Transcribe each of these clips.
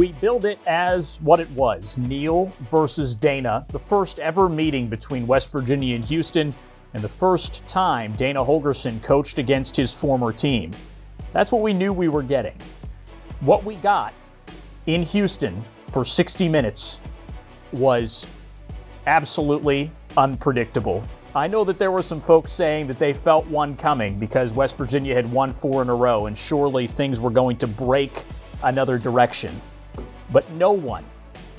We build it as what it was Neal versus Dana, the first ever meeting between West Virginia and Houston, and the first time Dana Holgorsen coached against his former team. That's what we knew we were getting. What we got in Houston for 60 minutes was absolutely unpredictable. I know that there were some folks saying that they felt one coming because West Virginia had won four in a row and surely things were going to break another direction. But no one,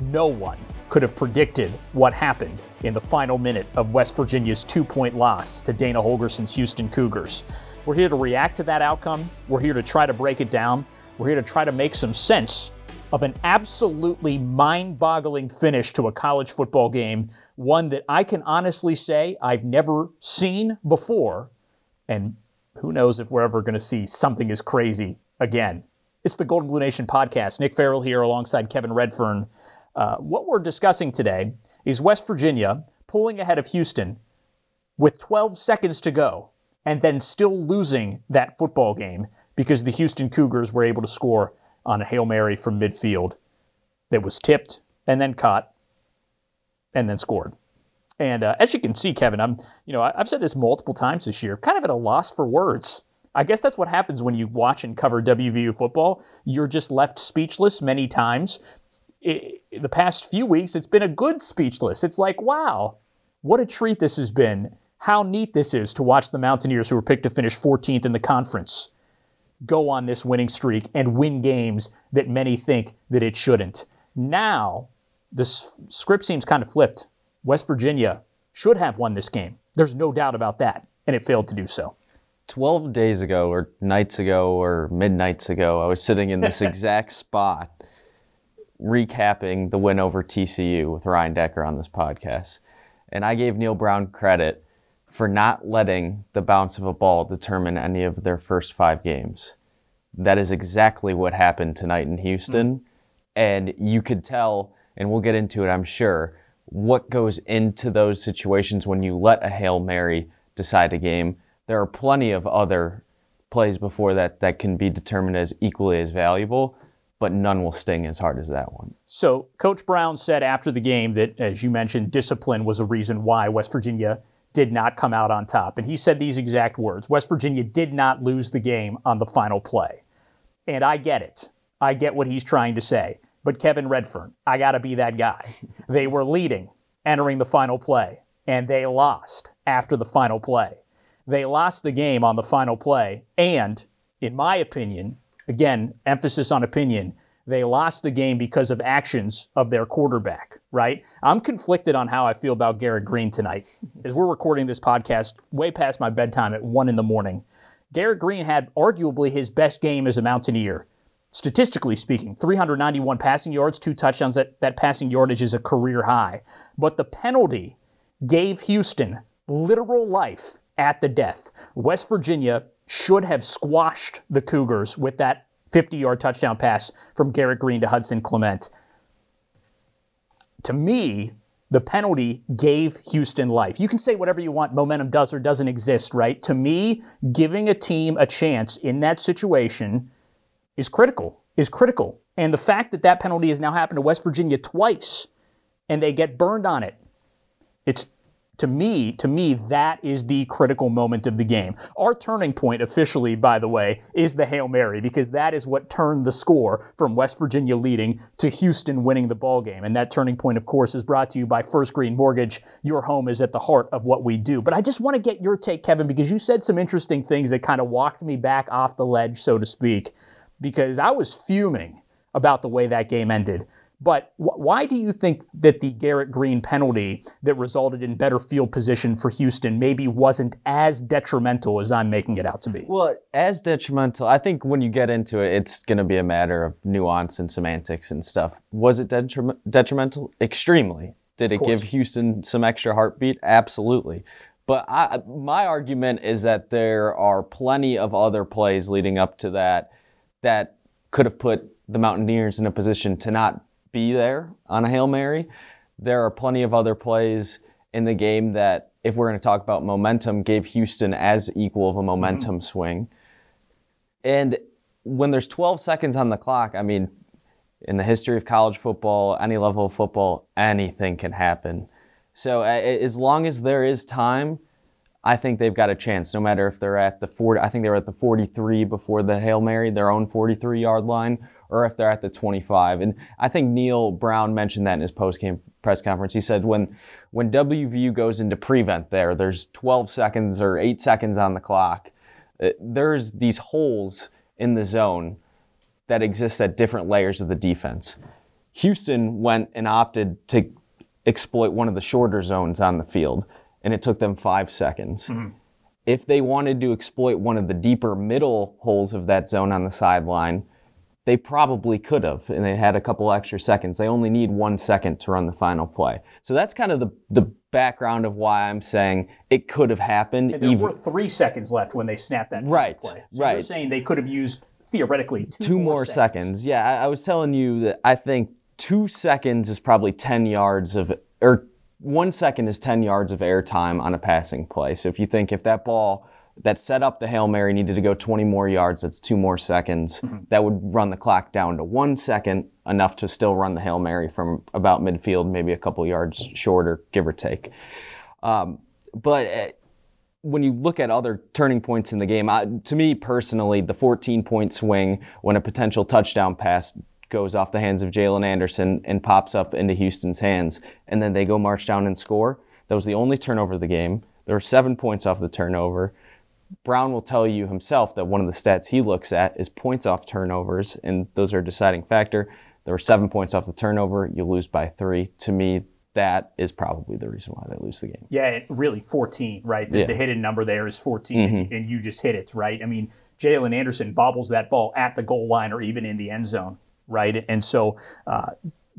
no one could have predicted what happened in the final minute of West Virginia's two point loss to Dana Holgorsen's Houston Cougars. We're here to react to that outcome. We're here to try to break it down. We're here to try to make some sense of an absolutely mind boggling finish to a college football game, one that I can honestly say I've never seen before. And who knows if we're ever going to see something as crazy again. It's the Gold and Blue Nation podcast. Nick Farrell here alongside Kevin Redfern. Uh, what we're discussing today is West Virginia pulling ahead of Houston with 12 seconds to go and then still losing that football game because the Houston Cougars were able to score on a Hail Mary from midfield that was tipped and then caught and then scored. And uh, as you can see, Kevin, I'm, you know, I've said this multiple times this year, kind of at a loss for words. I guess that's what happens when you watch and cover WVU football. You're just left speechless many times. It, the past few weeks, it's been a good speechless. It's like, wow, what a treat this has been. How neat this is to watch the Mountaineers, who were picked to finish 14th in the conference, go on this winning streak and win games that many think that it shouldn't. Now, the script seems kind of flipped. West Virginia should have won this game. There's no doubt about that, and it failed to do so. 12 days ago, or nights ago, or midnights ago, I was sitting in this exact spot recapping the win over TCU with Ryan Decker on this podcast. And I gave Neal Brown credit for not letting the bounce of a ball determine any of their first five games. That is exactly what happened tonight in Houston. Mm. And you could tell, and we'll get into it, I'm sure, what goes into those situations when you let a Hail Mary decide a game. There are plenty of other plays before that that can be determined as equally as valuable, but none will sting as hard as that one. So, Coach Brown said after the game that, as you mentioned, discipline was a reason why West Virginia did not come out on top. And he said these exact words West Virginia did not lose the game on the final play. And I get it. I get what he's trying to say. But Kevin Redfern, I got to be that guy. they were leading entering the final play, and they lost after the final play. They lost the game on the final play. And, in my opinion, again, emphasis on opinion, they lost the game because of actions of their quarterback right? I'm conflicted on how I feel about Garrett Green tonight. As we're recording this podcast way past my bedtime at 1 in the morning, Garrett Green had arguably his best game as a Mountaineer. Statistically speaking, 391 passing yards, two touchdowns. That, that passing yardage is a career high. But the penalty gave Houston literal life at the death. West Virginia should have squashed the Cougars with that 50 yard touchdown pass from Garrett Green to Hudson Clement to me, the penalty gave Houston life. You can say whatever you want, momentum does or doesn't exist, right? To me, giving a team a chance in that situation is critical, is critical. And the fact that that penalty has now happened to West Virginia twice and they get burned on it, it's to me, to me, that is the critical moment of the game. Our turning point officially, by the way, is the Hail Mary, because that is what turned the score from West Virginia leading to Houston winning the ball game. And that turning point, of course, is brought to you by First Green Mortgage. Your home is at the heart of what we do. But I just want to get your take, Kevin, because you said some interesting things that kind of walked me back off the ledge, so to speak, because I was fuming about the way that game ended. But wh- why do you think that the Garrett Green penalty that resulted in better field position for Houston maybe wasn't as detrimental as I'm making it out to be? Well, as detrimental, I think when you get into it, it's going to be a matter of nuance and semantics and stuff. Was it detrim- detrimental? Extremely. Did it give Houston some extra heartbeat? Absolutely. But I, my argument is that there are plenty of other plays leading up to that that could have put the Mountaineers in a position to not be there on a Hail Mary. There are plenty of other plays in the game that, if we're going to talk about momentum, gave Houston as equal of a momentum mm-hmm. swing. And when there's 12 seconds on the clock, I mean, in the history of college football, any level of football, anything can happen. So as long as there is time, I think they've got a chance. No matter if they're at the 40, I think they were at the 43 before the Hail Mary, their own 43 yard line, or if they're at the 25. And I think Neal Brown mentioned that in his post game press conference. He said when when WVU goes into prevent there, there's 12 seconds or eight seconds on the clock. Uh, there's these holes in the zone that exist at different layers of the defense. Houston went and opted to exploit one of the shorter zones on the field, and it took them five seconds. Mm-hmm. If they wanted to exploit one of the deeper middle holes of that zone on the sideline, they probably could have, and they had a couple extra seconds. They only need one second to run the final play. So that's kind of the, the background of why I'm saying it could have happened. And there even, were three seconds left when they snapped that right, play. So right. You're saying they could have used theoretically two, two more, more seconds. seconds. Yeah, I, I was telling you that I think two seconds is probably 10 yards of, or one second is 10 yards of airtime on a passing play. So if you think if that ball that set up the Hail Mary needed to go 20 more yards, that's two more seconds. Mm-hmm. That would run the clock down to one second, enough to still run the Hail Mary from about midfield, maybe a couple yards shorter, give or take. Um, but eh, when you look at other turning points in the game, I, to me personally, the 14 point swing when a potential touchdown pass goes off the hands of Jalen Anderson and pops up into Houston's hands, and then they go march down and score. That was the only turnover of the game. There were seven points off the turnover. Brown will tell you himself that one of the stats he looks at is points off turnovers, and those are a deciding factor. There were seven points off the turnover. You lose by three. To me, that is probably the reason why they lose the game. Yeah, really 14, right? The, yeah. the hidden number there is 14, mm-hmm. and you just hit it, right? I mean, Jalen Anderson bobbles that ball at the goal line or even in the end zone, right? And so uh,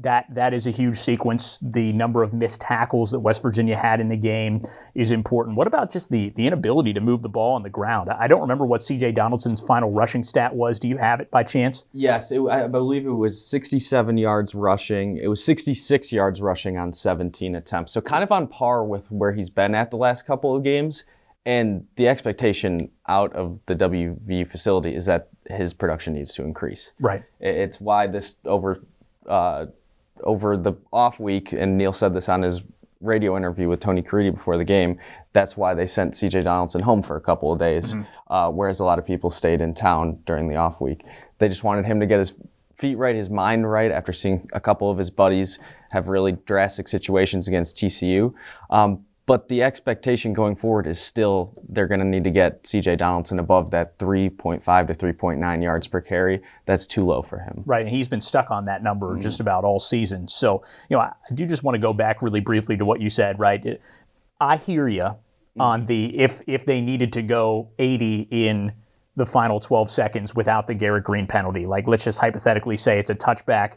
that that is a huge sequence. The number of missed tackles that West Virginia had in the game is important. What about just the the inability to move the ball on the ground? I don't remember what C.J. Donaldson's final rushing stat was. Do you have it by chance? Yes, it, I believe it was 67 yards rushing. It was 66 yards rushing on 17 attempts. So kind of on par with where he's been at the last couple of games. And the expectation out of the WV facility is that his production needs to increase. Right. It's why this over. Uh, over the off week, and Neal said this on his radio interview with Tony Caridi before the game. That's why they sent C.J. Donaldson home for a couple of days, mm-hmm. uh, whereas a lot of people stayed in town during the off week. They just wanted him to get his feet right, his mind right, after seeing a couple of his buddies have really drastic situations against TCU. Um, but the expectation going forward is still they're going to need to get CJ Donaldson above that 3.5 to 3.9 yards per carry. That's too low for him. Right, and he's been stuck on that number mm-hmm. just about all season. So, you know, I do just want to go back really briefly to what you said, right? I hear you mm-hmm. on the if if they needed to go 80 in the final 12 seconds without the Garrett Green penalty. Like let's just hypothetically say it's a touchback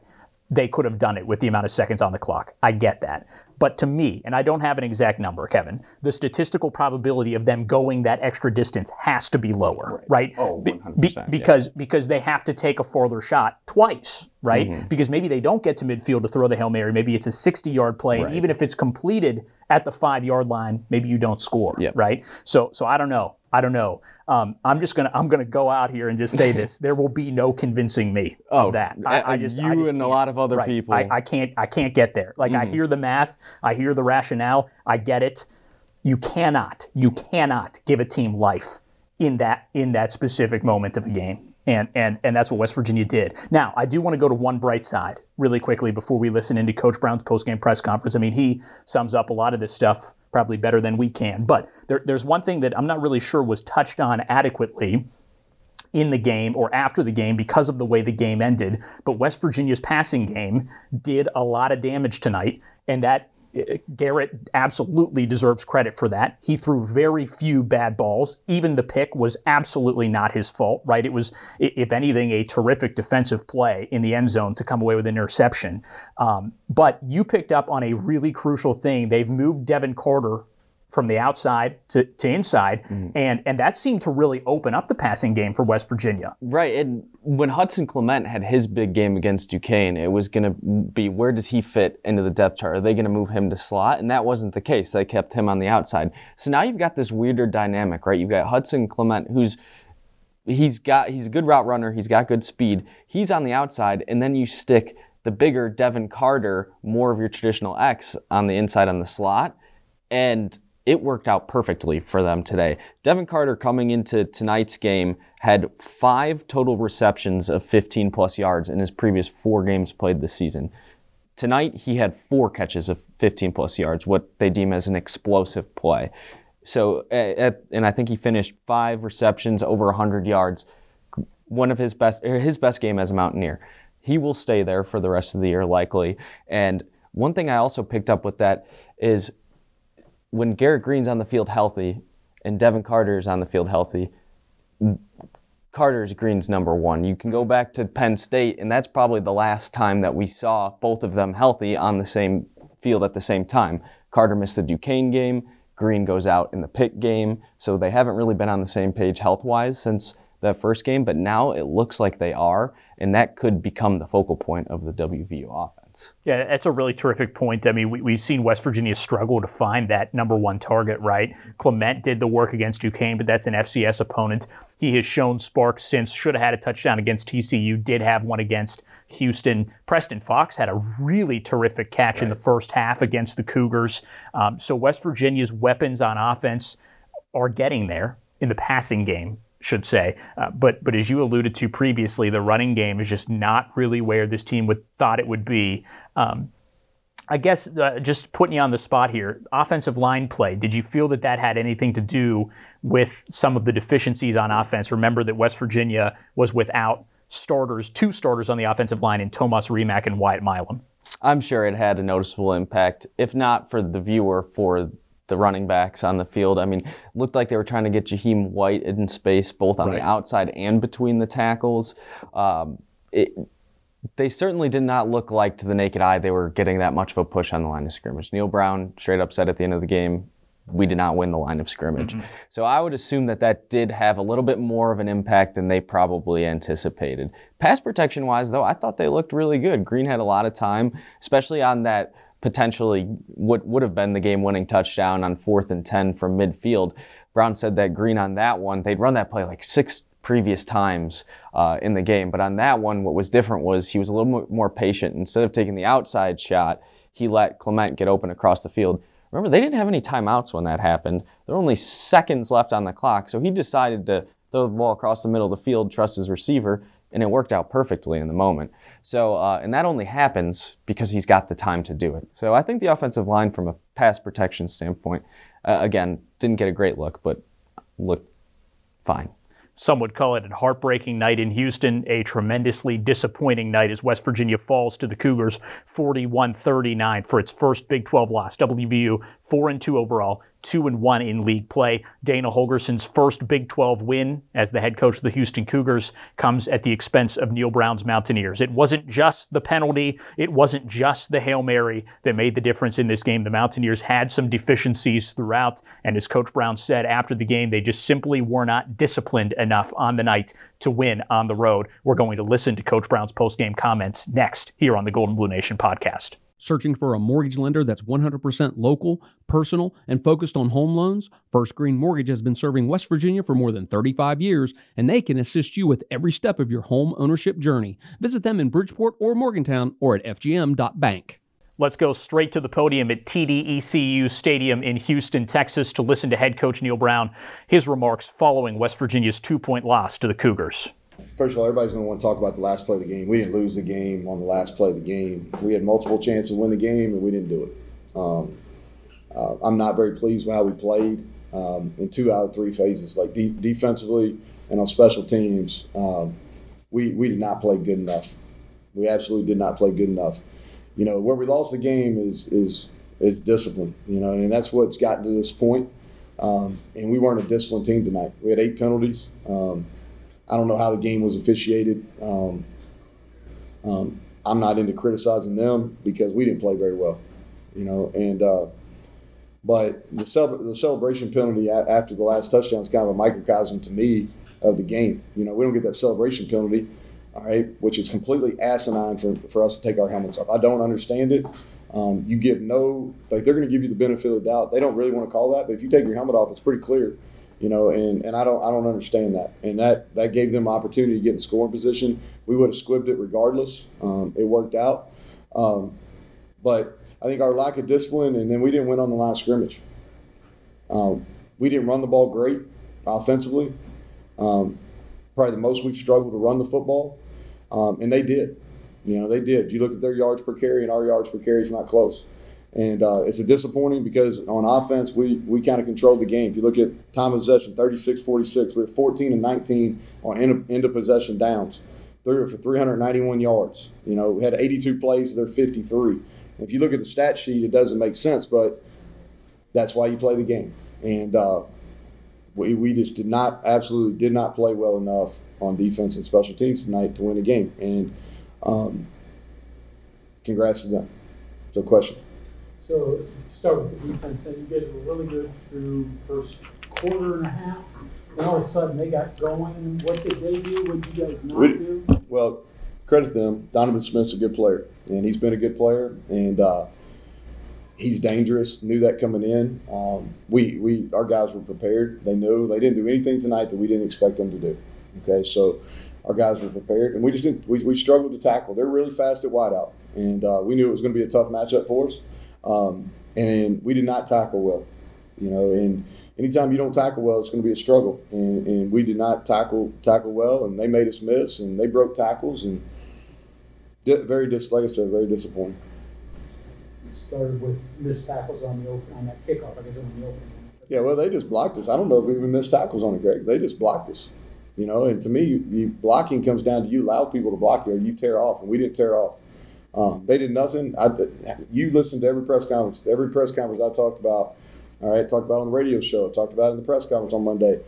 they could have done it with the amount of seconds on the clock. I get that. But to me, and I don't have an exact number, Kevin, the statistical probability of them going that extra distance has to be lower, right? right? Oh, 100%. Be- because, yeah. because they have to take a further shot twice, right? Mm-hmm. Because maybe they don't get to midfield to throw the Hail Mary. Maybe it's a 60 yard play. Right. And even if it's completed at the five yard line, maybe you don't score, yep. right? So, so I don't know. I don't know. Um, I'm just gonna I'm gonna go out here and just say this: there will be no convincing me oh, of that. I, I just you I just and a lot of other right. people. I, I, can't I can't get there. Like mm. I hear the math, I hear the rationale, I get it. You cannot you cannot give a team life in that in that specific moment of a game. And, and, and that's what West Virginia did. Now, I do want to go to one bright side really quickly before we listen into Coach Brown's postgame press conference. I mean, he sums up a lot of this stuff probably better than we can. But there, there's one thing that I'm not really sure was touched on adequately in the game or after the game because of the way the game ended. But West Virginia's passing game did a lot of damage tonight, and that Garrett absolutely deserves credit for that. He threw very few bad balls. Even the pick was absolutely not his fault, right? It was, if anything, a terrific defensive play in the end zone to come away with an interception. Um, but you picked up on a really crucial thing. They've moved Devin Carter from the outside to, to inside, mm-hmm. and and that seemed to really open up the passing game for West Virginia. Right, and when Hudson Clement had his big game against Duquesne, it was going to be where does he fit into the depth chart? Are they going to move him to slot? And that wasn't the case. They kept him on the outside. So now you've got this weirder dynamic, right? You've got Hudson Clement, who's he's got he's a good route runner. He's got good speed. He's on the outside, and then you stick the bigger Devin Carter, more of your traditional X, on the inside on the slot, and it worked out perfectly for them today. Devin Carter coming into tonight's game had five total receptions of 15 plus yards in his previous four games played this season. Tonight, he had four catches of 15 plus yards, what they deem as an explosive play. So, at, and I think he finished five receptions over 100 yards. One of his best, er, his best game as a Mountaineer. He will stay there for the rest of the year, likely. And one thing I also picked up with that is when Garrett Green's on the field healthy and Devin Carter's on the field healthy, Carter's Green's number one. You can go back to Penn State, and that's probably the last time that we saw both of them healthy on the same field at the same time. Carter missed the Duquesne game. Green goes out in the Pitt game. So they haven't really been on the same page health wise since that first game, but now it looks like they are, and that could become the focal point of the WVU offense. Yeah, that's a really terrific point. I mean, we, have seen West Virginia struggle to find that number one target, right? Clement did the work against Duquesne, but that's an FCS opponent. He has shown sparks since, should have had a touchdown against TCU, did have one against Houston. Preston Fox had a really terrific catch right. in the first half against the Cougars. Um, so West Virginia's weapons on offense are getting there in the passing game should say. Uh, but but as you alluded to previously, the running game is just not really where this team would thought it would be. Um, I guess uh, just putting you on the spot here, offensive line play. Did you feel that that had anything to do with some of the deficiencies on offense? Remember that West Virginia was without starters, two starters on the offensive line in Tomas Rimac and Wyatt Milum. I'm sure it had a noticeable impact, if not for the viewer, for the running backs on the field. I mean, looked like they were trying to get Jahiem White in space, both on right. the outside and between the tackles. Um, it, they certainly did not look like to the naked eye they were getting that much of a push on the line of scrimmage. Neal Brown straight up said at the end of the game, we did not win the line of scrimmage. Mm-hmm. So I would assume that that did have a little bit more of an impact than they probably anticipated. Pass protection wise, though, I thought they looked really good. Green had a lot of time, especially on that potentially what would have been the game winning touchdown on fourth and 10 from midfield. Brown said that Green on that one, they'd run that play like six previous times uh, in the game. But on that one, what was different was he was a little more patient. Instead of taking the outside shot, he let Clement get open across the field. Remember, they didn't have any timeouts when that happened. There were only seconds left on the clock, so he decided to throw the ball across the middle of the field, trust his receiver, and it worked out perfectly in the moment. So, uh, and that only happens because he's got the time to do it. So I think the offensive line, from a pass protection standpoint, uh, again, didn't get a great look, but looked fine. Some would call it a heartbreaking night in Houston, a tremendously disappointing night as West Virginia falls to the Cougars 41 39 for its first Big 12 loss. WVU 4 and 2 overall, two and one in league play. Dana Holgorsen's first Big 12 win as the head coach of the Houston Cougars comes at the expense of Neal Brown's Mountaineers. It wasn't just the penalty, it wasn't just the Hail Mary that made the difference in this game. The Mountaineers had some deficiencies throughout, and as Coach Brown said after the game, they just simply were not disciplined enough on the night to win on the road. We're going to listen to Coach Brown's post-game comments next here on the Gold and Blue Nation podcast. Searching for a mortgage lender that's 100% local, personal, and focused on home loans? First Green Mortgage has been serving West Virginia for more than 35 years, and they can assist you with every step of your home ownership journey. Visit them in Bridgeport or Morgantown or at fgm.bank. Let's go straight to the podium at TDECU Stadium in Houston, Texas, to listen to head coach Neal Brown, his remarks following West Virginia's two point loss to the Cougars first of all, everybody's going to want to talk about the last play of the game. We didn't lose the game on the last play of the game. We had multiple chances to win the game, and we didn't do it. Um, uh, I'm not very pleased with how we played um, in two out of three phases. Like de- defensively and on special teams, um, we we did not play good enough. We absolutely did not play good enough. You know, where we lost the game is is is discipline. You know, and that's what's gotten to this point. Um, and we weren't a disciplined team tonight. We had eight penalties. Um, I don't know how the game was officiated. Um, um, I'm not into criticizing them because we didn't play very well, you know. And uh, but the, cel- the celebration penalty a- after the last touchdown is kind of a microcosm to me of the game. You know, we don't get that celebration penalty, all right, which is completely asinine for, for us to take our helmets off. I don't understand it. Um, you give no like they're going to give you the benefit of the doubt. They don't really want to call that, but if you take your helmet off, it's pretty clear You know, and, and I don't I don't understand that. And that that gave them opportunity to get in scoring position. We would have squibbed it regardless. Um, it worked out. Um, but I think our lack of discipline, and then we didn't win on the line of scrimmage. Um, we didn't run the ball great offensively. Um, probably the most we've struggled to run the football, um, and they did. You know, they did. If you look at their yards per carry and our yards per carry, it's not close. And uh, it's a disappointing because on offense, we, we kind of controlled the game. If you look at time of possession, 36 46, we were 14 and 19 on end of, end of possession downs, threw for 391 yards. You know, we had 82 plays, they're 53. If you look at the stat sheet, it doesn't make sense, but that's why you play the game. And uh, we, we just did not, absolutely did not play well enough on defense and special teams tonight to win a game. And um, congrats to them. So, question. So start with the defense, then you guys were really good through first quarter and a half. Then all of a sudden they got going. What did they do? What did you guys not We- do? Well, credit them. Donovan Smith's a good player, and he's been a good player, and uh, he's dangerous. Knew that coming in. Um, we we our guys were prepared. They knew they didn't do anything tonight that we didn't expect them to do. Okay, so our guys were prepared, and we just didn't. We, we struggled to tackle. They're really fast at wideout, and uh, we knew it was going to be a tough matchup for us. Um, and we did not tackle well. You know, and anytime you don't tackle well, it's going to be a struggle. And, and we did not tackle tackle well, and they made us miss, and they broke tackles, and di- very dis- like I said, very disappointing. It started with missed tackles on the open, on that kickoff, I guess on the opening. Yeah, well, they just blocked us. I don't know if we even missed tackles on it, Greg. They just blocked us. You know, and to me, you, you, blocking comes down to you allow people to block you, or you tear off, and we didn't tear off. Um, they did nothing. I, you listened to every press conference. Every press conference I talked about. All right, talked about on the radio show. Talked about in the press conference on Monday.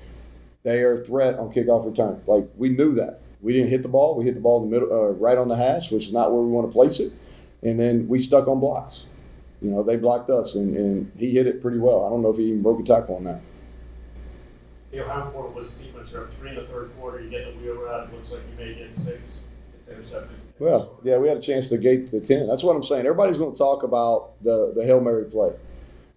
They are a threat on kickoff return. Like we knew that. We didn't hit the ball. We hit the ball in the middle, uh, right on the hash, which is not where we want to place it. And then we stuck on blocks. You know, they blocked us, and, and he hit it pretty well. I don't know if he even broke a tackle on that. You know, how important was the sequence? You're up three in the third quarter, you get the wheel route, it looks like you may get six, Well, yeah, we had a chance to gate the 10. That's what I'm saying. Everybody's going to talk about the, the Hail Mary play.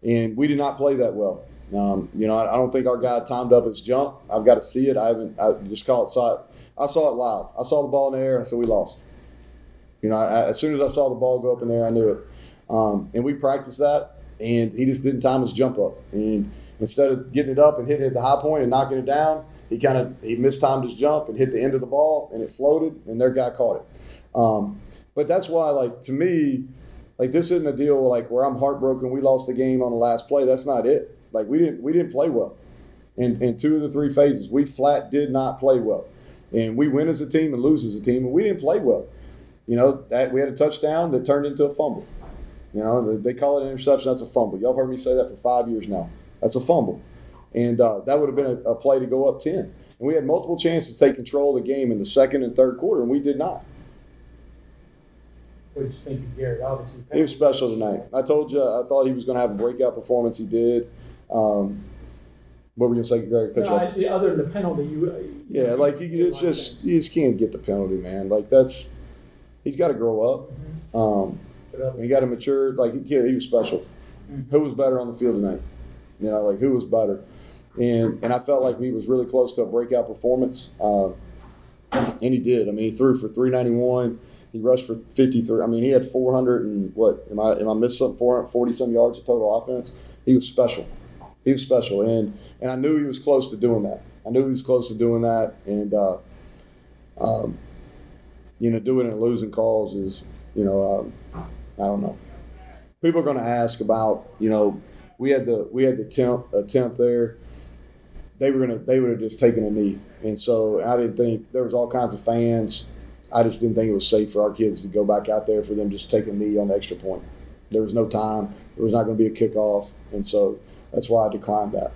And we did not play that well. Um, you know, I, I don't think our guy timed up his jump. I've got to see it. I haven't, I just call it, saw it. I saw it live. I saw the ball in the air and said, we lost. You know, I, as soon as I saw the ball go up in there, I knew it. Um, and we practiced that, and he just didn't time his jump up. And instead of getting it up and hitting it at the high point and knocking it down, he kind of he mistimed his jump and hit the end of the ball, and it floated, and their guy caught it. Um, but that's why, like to me, like this isn't a deal like where I'm heartbroken. We lost the game on the last play. That's not it. Like we didn't we didn't play well. In, in two of the three phases, we flat did not play well, and we win as a team and lose as a team, and we didn't play well. You know that we had a touchdown that turned into a fumble. You know they call it an interception. That's a fumble. Y'all heard me say that for five years now. That's a fumble, and uh, that would have been a, a play to go up ten. And we had multiple chances to take control of the game in the second and third quarter, and we did not. What did you think of Gary? Obviously. He was special tonight. I told you I thought he was going to have a breakout performance. He did. Um, what were you going to say, Greg? No, I see, other than the penalty, you. uh, Yeah, like you, it's just you just can't get the penalty, man. Like that's he's got to grow up. Um, other- and he got to mature. Like he, he was special. Who was better on the field tonight? You know, like who was better? And and I felt like he was really close to a breakout performance. Uh, and he did. I mean, he threw for 391. He rushed for 53. I mean, he had 400 and what? Am I am I missing something? 440 some yards of total offense. He was special. He was special, and and I knew he was close to doing that. I knew he was close to doing that, and uh, um, you know, doing it and losing calls is, you know, um, I don't know. People are going to ask about, you know, we had the we had the temp attempt there. They were gonna they would have just taken a knee, and so I didn't think there was all kinds of fans. I just didn't think it was safe for our kids to go back out there for them just take a knee on the extra point. There was no time. There was not going to be a kickoff, and so that's why I declined that.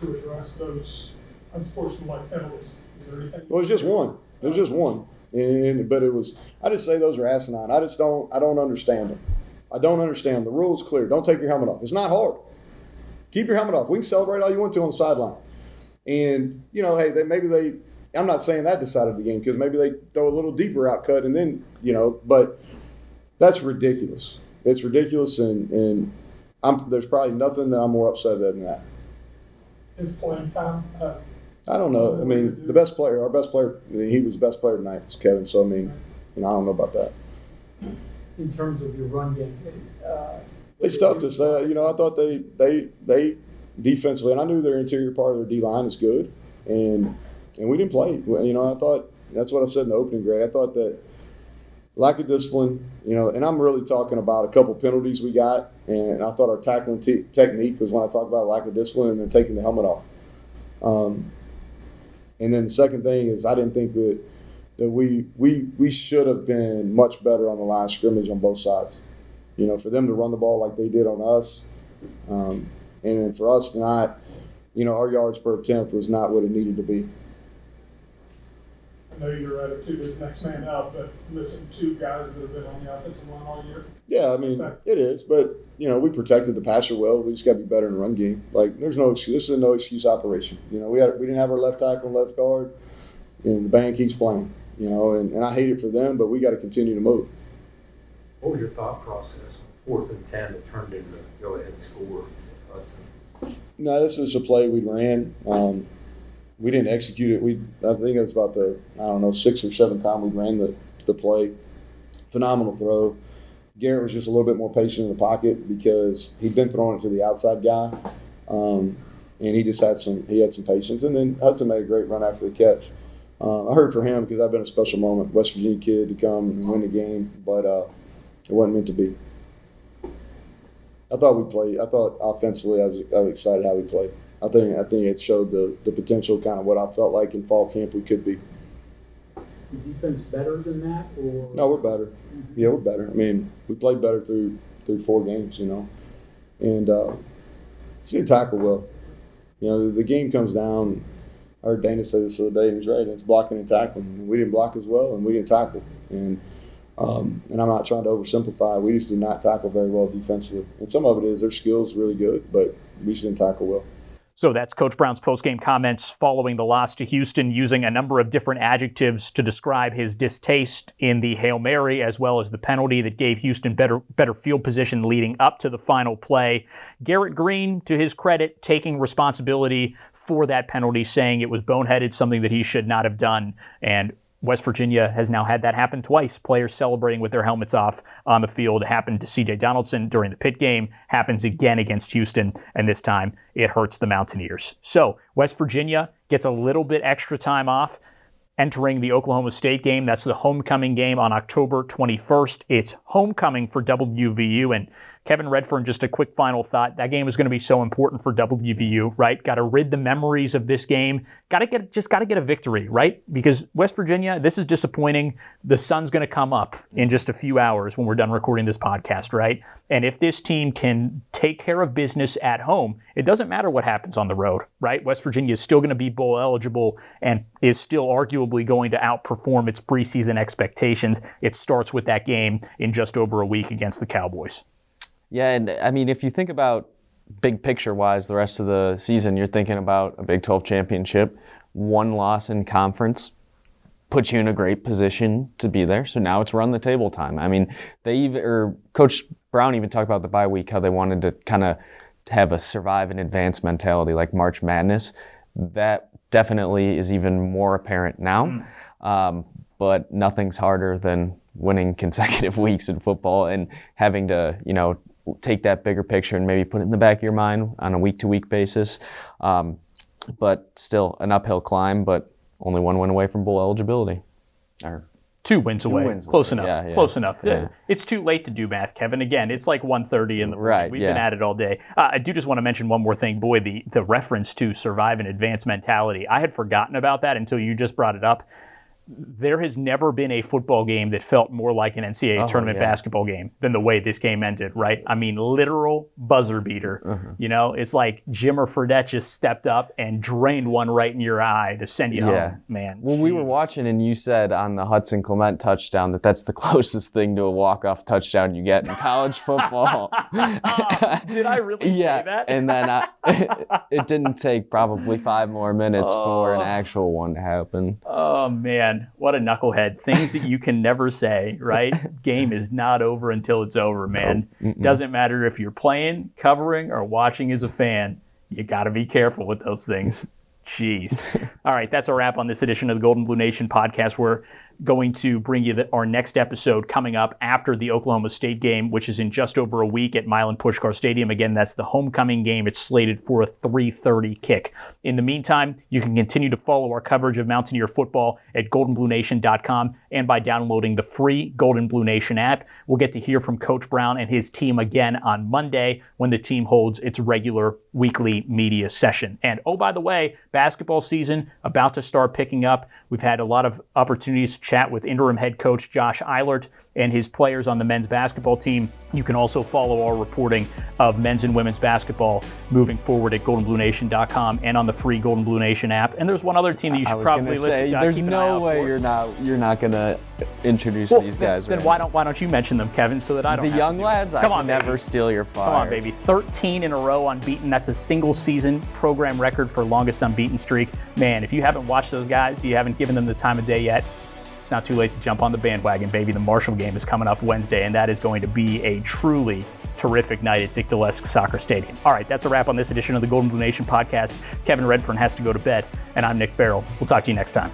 to address those unsportsmanlike penalties? Is there anything? Well, it was just one. It was just one, and but it was. I just say those are asinine. I just don't. I don't understand them. I don't understand. The rule's clear. Don't take your helmet off. It's not hard. Keep your helmet off. We can celebrate all you want to on the sideline. And you know, hey, they, maybe they. I'm not saying that decided the game because maybe they throw a little deeper out cut and then you know, but that's ridiculous. It's ridiculous, and and I'm, there's probably nothing that I'm more upset at than that. his playing time? Uh, I don't know. I mean, the best player, our best player, I mean, he was the best player tonight was Kevin. So I mean, you know, I don't know about that. in terms of your run game? Uh, They stuffed us. They, you know, I thought they they they defensively, and I knew their interior part of their D line is good, and and we didn't play. You know, I thought that's what I said in the opening, Greg. I thought that lack of discipline. You know, and I'm really talking about a couple penalties we got, and I thought our tackling te- technique was when I talk about lack of discipline and then taking the helmet off. Um, and then the second thing is I didn't think that that we we we should have been much better on the line scrimmage on both sides. You know, for them to run the ball like they did on us, um, and then for us not, you know, our yards per attempt was not what it needed to be. I know your attitude is next man up, but missing two guys that have been on the offensive line all year. Yeah, I mean it is, but you know we protected the passer well. We just got to be better in the run game. Like there's no excuse. This is a no excuse operation. You know we had we didn't have our left tackle and left guard, and the band keeps playing. You know, and, and I hate it for them, but we got to continue to move. What was your thought process on fourth and ten that turned into a go ahead score Hudson? No, this is a play we ran. Um, we didn't execute it. We I think it's about the I don't know sixth or seventh time we ran the the play. Phenomenal throw. Garrett was just a little bit more patient in the pocket because he'd been throwing it to the outside guy, um, and he just had some he had some patience. And then Hudson made a great run after the catch. Uh, I heard for him because I've been a special moment, West Virginia kid to come and win the game, but uh, it wasn't meant to be. I thought we played. I thought offensively, I was, I was excited how we played. I think I think it showed the, the potential, kind of what I felt like in fall camp we could be. the defense better than that, or No, we're better. Yeah, we're better. I mean, we played better through through four games, you know, and uh, didn't tackle well. You know, the, the game comes down. I heard Dana say this the other day, and he's right. It's blocking and tackling. And we didn't block as well, and we didn't tackle. And um, and I'm not trying to oversimplify. We just did not tackle very well defensively. And some of it is their skills really good, but we just didn't tackle well. So that's Coach Brown's postgame comments following the loss to Houston, using a number of different adjectives to describe his distaste in the Hail Mary as well as the penalty that gave Houston better better field position leading up to the final play. Garrett Green, to his credit, taking responsibility for that penalty, saying it was boneheaded, something that he should not have done, and West Virginia has now had that happen twice. Players celebrating with their helmets off on the field. It happened to CJ Donaldson during the Pitt game, happens again against Houston, and this time it hurts the Mountaineers. So West Virginia gets a little bit extra time off entering the Oklahoma State game. That's the homecoming game on October 21st. It's homecoming for WVU. And Kevin Redfern, just a quick final thought. That game is going to be so important for WVU, right? Got to rid the memories of this game. Got to get just got to get a victory, right? Because West Virginia, this is disappointing. The sun's going to come up in just a few hours when we're done recording this podcast, right? And if this team can take care of business at home, it doesn't matter what happens on the road, right? West Virginia is still going to be bowl eligible and is still arguably going to outperform its preseason expectations. It starts with that game in just over a week against the Cowboys. Yeah, and I mean, if you think about big picture wise, the rest of the season, you're thinking about a Big 12 championship, one loss in conference puts you in a great position to be there. So now it's run the table time. I mean, they even, or Coach Brown even talked about the bye week, how they wanted to kind of have a survive and advance mentality like March Madness. That definitely is even more apparent now. Um, but nothing's harder than winning consecutive weeks in football and having to, you know, take that bigger picture and maybe put it in the back of your mind on a week to week basis. Um, but still an uphill climb, but only one win away from bowl eligibility. Or Two wins away. wins Close away. enough. Yeah, yeah. Close enough. Yeah. It's too late to do math, Kevin. Again, it's like 1.30 in the morning. Right, We've been at it all day. Uh, I do just want to mention one more thing. Boy, the, the reference to survive and advance mentality. I had forgotten about that until you just brought it up. There has never been a football game that felt more like an NCAA Oh, tournament yeah. basketball game than the way this game ended, right? I mean, literal buzzer beater. Uh-huh. You know, it's like Jimmer Fredette just stepped up and drained one right in your eye to send you Yeah. home, man. Well, we were watching, and you said on the Hudson Clement touchdown that that's the closest thing to a walk-off touchdown you get in college football. Did I really yeah, say that? and then I, it didn't take probably five more minutes for an Oh. actual one to happen. Oh man, what a knucklehead! Things that you can never say, right? Game is not over until it's over, man. Mm-mm. Doesn't matter if you're playing, covering, or watching as a fan. You got to be careful with those things. Jeez. All right, that's a wrap on this edition of the Gold and Blue Nation podcast. We're going to bring you the, our next episode coming up after the Oklahoma State game, which is in just over a week at Milan Puskar Stadium. Again, that's the homecoming game. It's slated for a 3:30 kick. In the meantime, you can continue to follow our coverage of Mountaineer football at goldandbluenation.com and by downloading the free Gold and Blue Nation app. We'll get to hear from Coach Brown and his team again on Monday when the team holds its regular weekly media session. And oh, by the way, basketball season about to start picking up. We've had a lot of opportunities to chat with interim head coach Josh Eilert and his players on the men's basketball team. You can also follow our reporting of men's and women's basketball moving forward at goldandbluenation.com and on the free Gold and Blue Nation app. And there's one other team that you should probably listen say, uh, there's keep an eye no way you're not you're not gonna introduce Well, these guys. Then, right why don't why don't you mention them, Kevin, so that I don't the young do lads? I Come on, never baby. steal your fire. Come on, baby. 13 in a row unbeaten. That's a single season program record for longest unbeaten streak. Man, if you haven't watched those guys, you haven't given them the time of day yet, it's not too late to jump on the bandwagon, baby. The Marshall game is coming up Wednesday, and that is going to be a truly terrific night at Dick Dlesk Soccer Stadium. All right, that's a wrap on this edition of the Gold and Blue Nation podcast. Kevin Redfern has to go to bed, and I'm Nick Farrell. We'll talk to you next time.